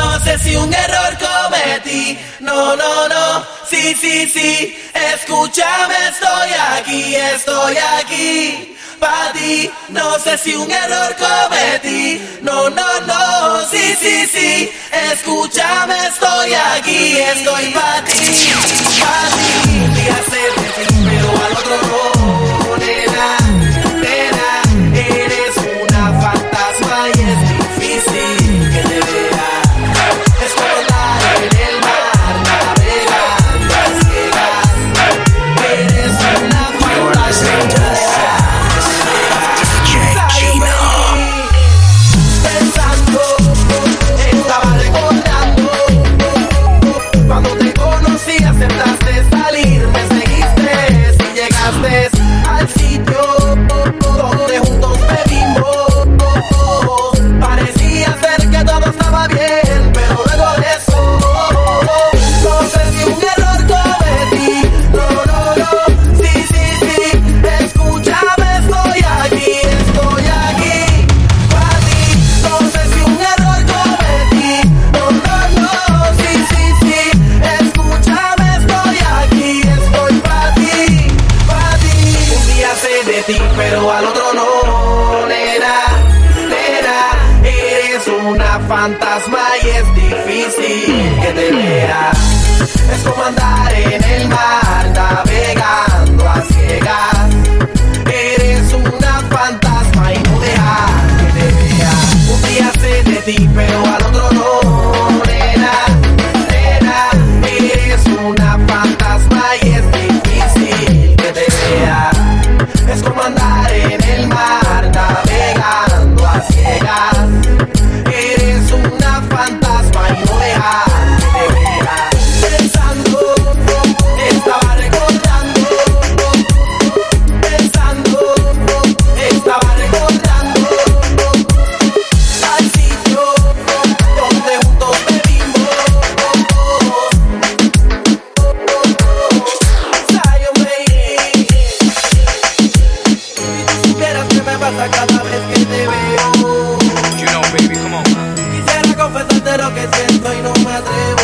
No sé si un error cometí. No, no, no. Sí, sí, sí. Escúchame, estoy aquí, estoy aquí. Para ti, no sé si un error cometí. No, no, no, sí, sí, sí. Escúchame, estoy aquí, estoy para ti. Para ti, fíjate, pero al otro. de lo que siento y no me atrevo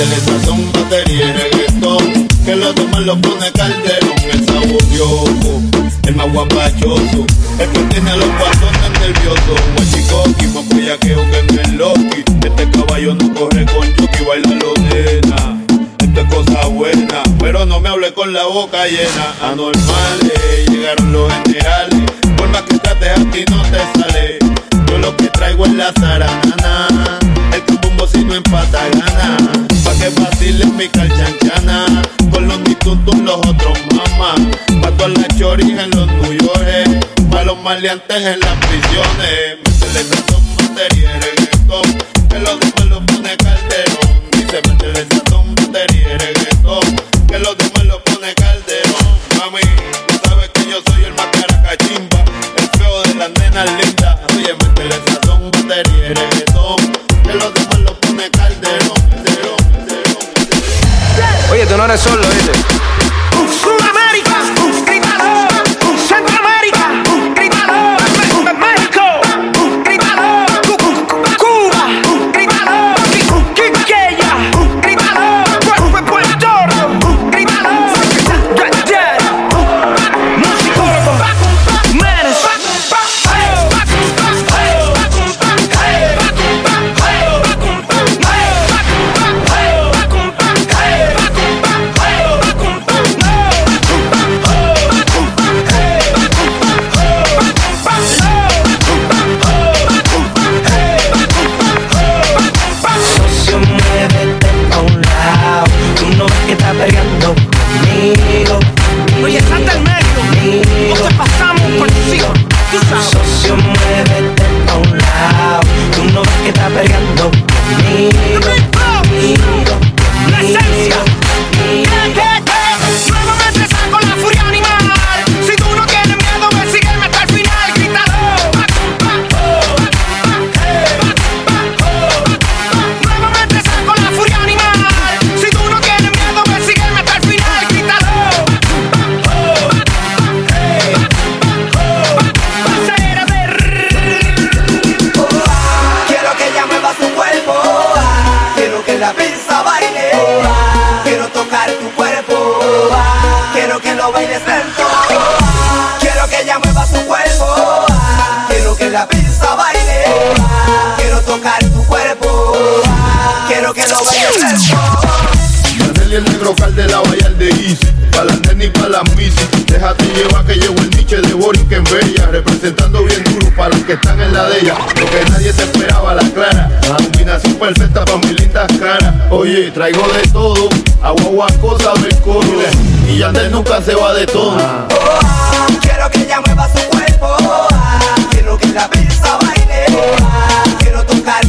se le sazón batería y reggaetón que lo toman lo pone calderón el saborioso el más guapachoso el que tiene a los guatones nerviosos. Guachicoqui más puyaqueo que me loqui este caballo no corre con yuki baila lo nena esto es cosa buena pero no me hable con la boca llena. Anormales llegaron los generales por más que trates a ti no te sale. Yo lo que traigo es la zaranana el que un bombo si no empata gana. Pa' que vacile mi calchanchana. Con los mitutos los otros mamás. Pa' todas las choris en los York. Pa' los maleantes en las prisiones. Métele sazón, batería y reggaetón. Que los demás lo pone calderón. Dice métele sazón, batería y reggaetón. Que los demás lo pone calderón. Mami, tú sabes que yo soy el más caracachimba. El feo de las nenas lindas. Oye, métele sazón, batería y reggaetón. Que los demás lo pone calderón. Oye, tú no eres solo. Sudamérica, Yanel y el negro cal de la Vallar de Easy. Pa' las nenas y pa' las misi Déjate llevar que llevo el niche de Boris que en Bella. Representando bien duro para los que están en la de ella. Lo que nadie se esperaba, la clara. La combinación perfecta pa' mis lindas caras. Oye, traigo de todo. Agua, agua, cosa, coro Y Yandel nunca se va de todo. Quiero que ella mueva su cuerpo. Quiero que la pizza baile. Quiero tocar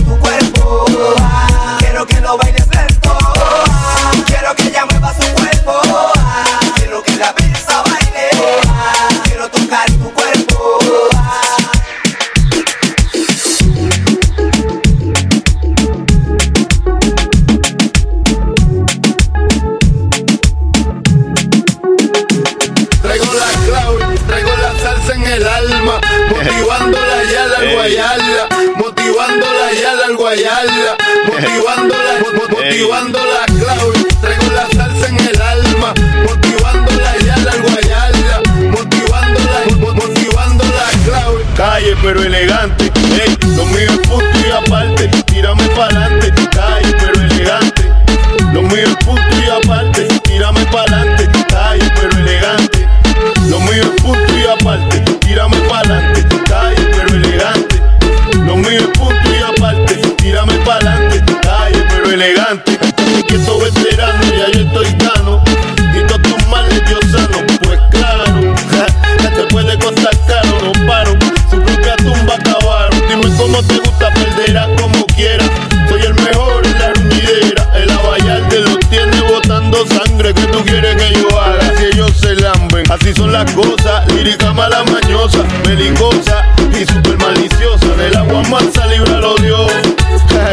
cosas. Lírica mala mañosa, belicosa y super maliciosa. Del agua mansa, líbralo Dios.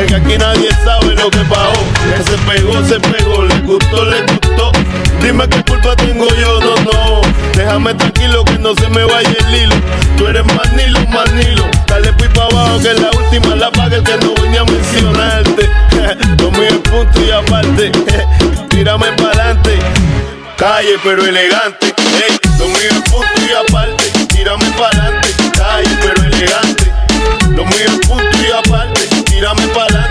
Que aquí nadie sabe lo que pagó. Que se pegó, se pegó, le gustó, le gustó. Dime qué culpa tengo yo, no, no. Déjame tranquilo que no se me vaya el hilo. Tú eres más nilo, más nilo. Dale pipa abajo que la última la paga el que no venía a mencionarte. Lo mío es punto y aparte. Tírame pa'lante. Calle pero elegante. Ey, lo mío es punto y aparte. Tírame pa'lante. Calle pero elegante. Lo mío es punto y aparte. Tírame pa'lante.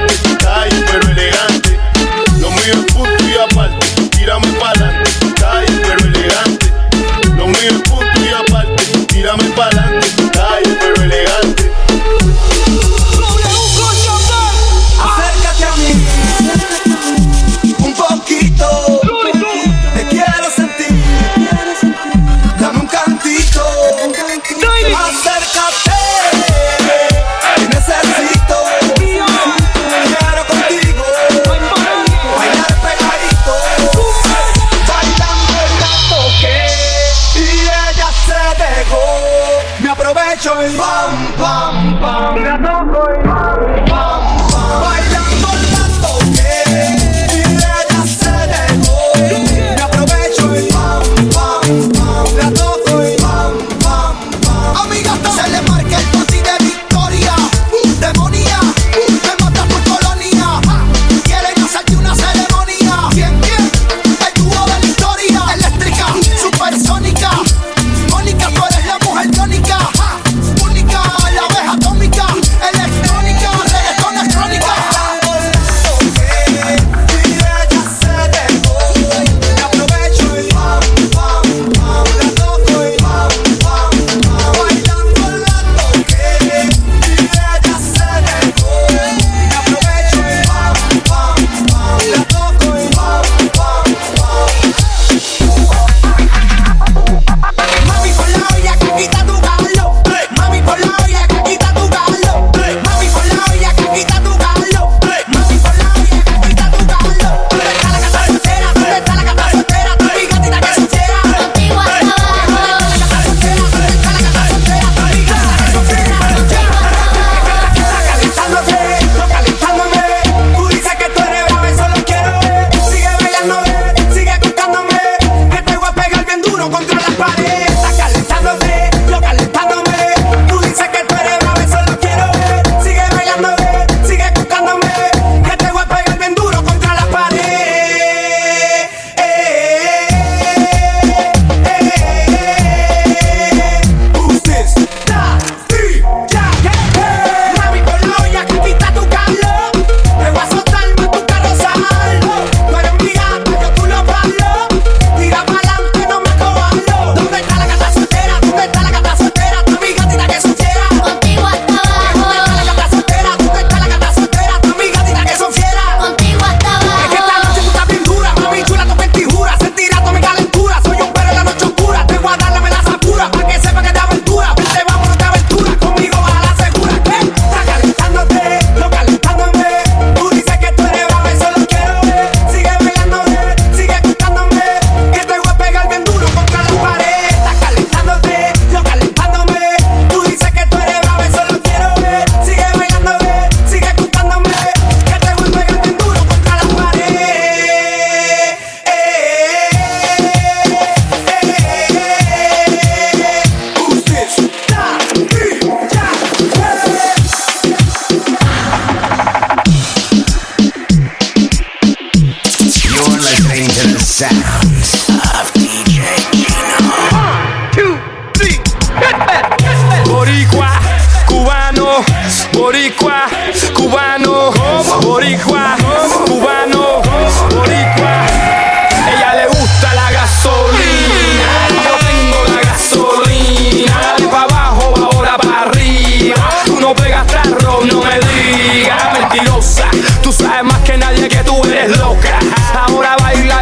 bum, bum.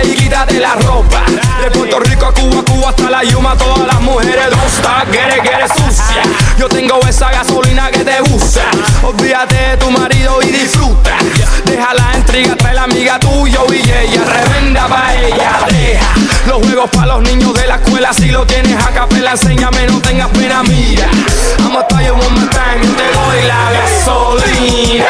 y quítate la ropa. De Puerto Rico a Cuba, Cuba hasta la Yuma, todas las mujeres dos que eres, sucia. Yo tengo esa gasolina que te usa. Olvídate de tu marido y disfruta. Deja la intriga, trae la amiga tuya y ella revenda pa' ella. Deja los juegos para los niños de la escuela. Si lo tienes a capela, enséñame, no tengas pena, mira. Vamos a estar one time, te doy la gasolina.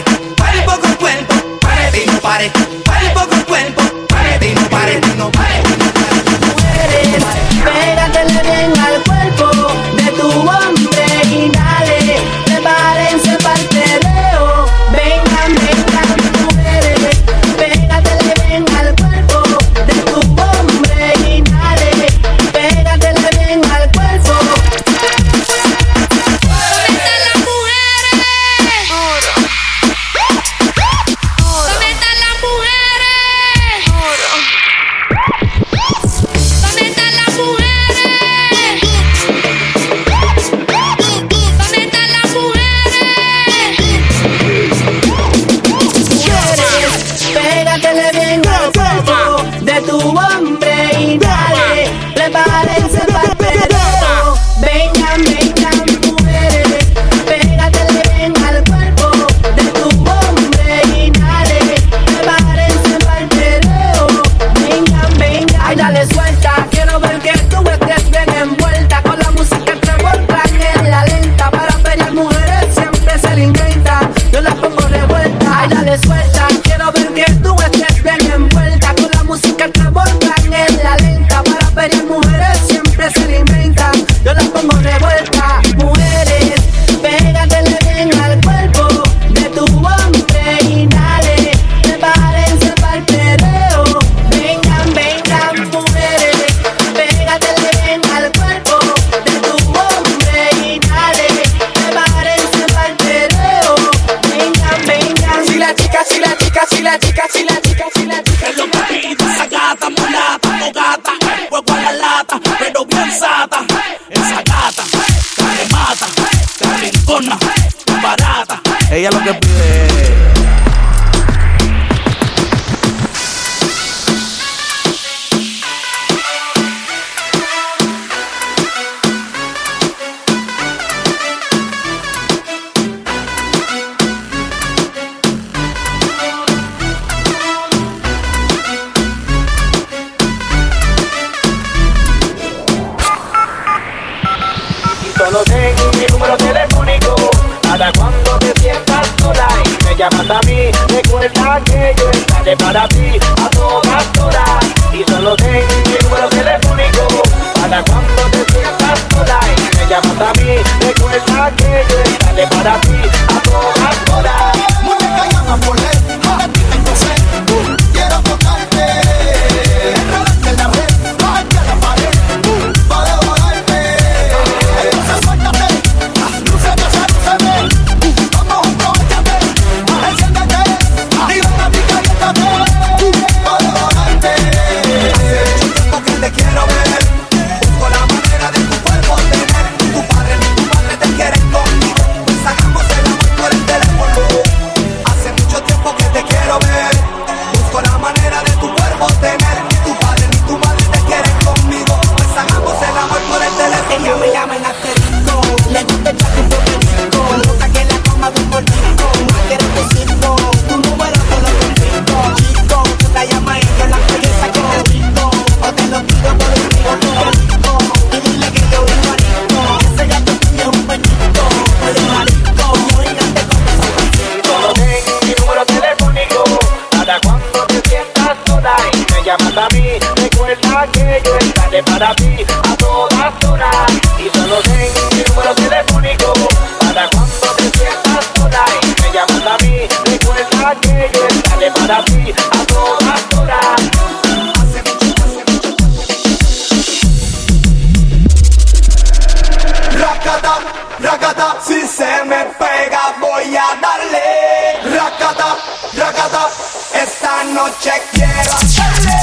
body. The world. a mí. Recuerda que yo estaré para ti a todas horas. Y solo sé mi número telefónico para cuando te sientas sola. Y me llamas a mí. Recuerda que yo estaré para ti a todas horas. No te callas a si se me pega voy a darle, racata, racata, esta noche quiero hacerle.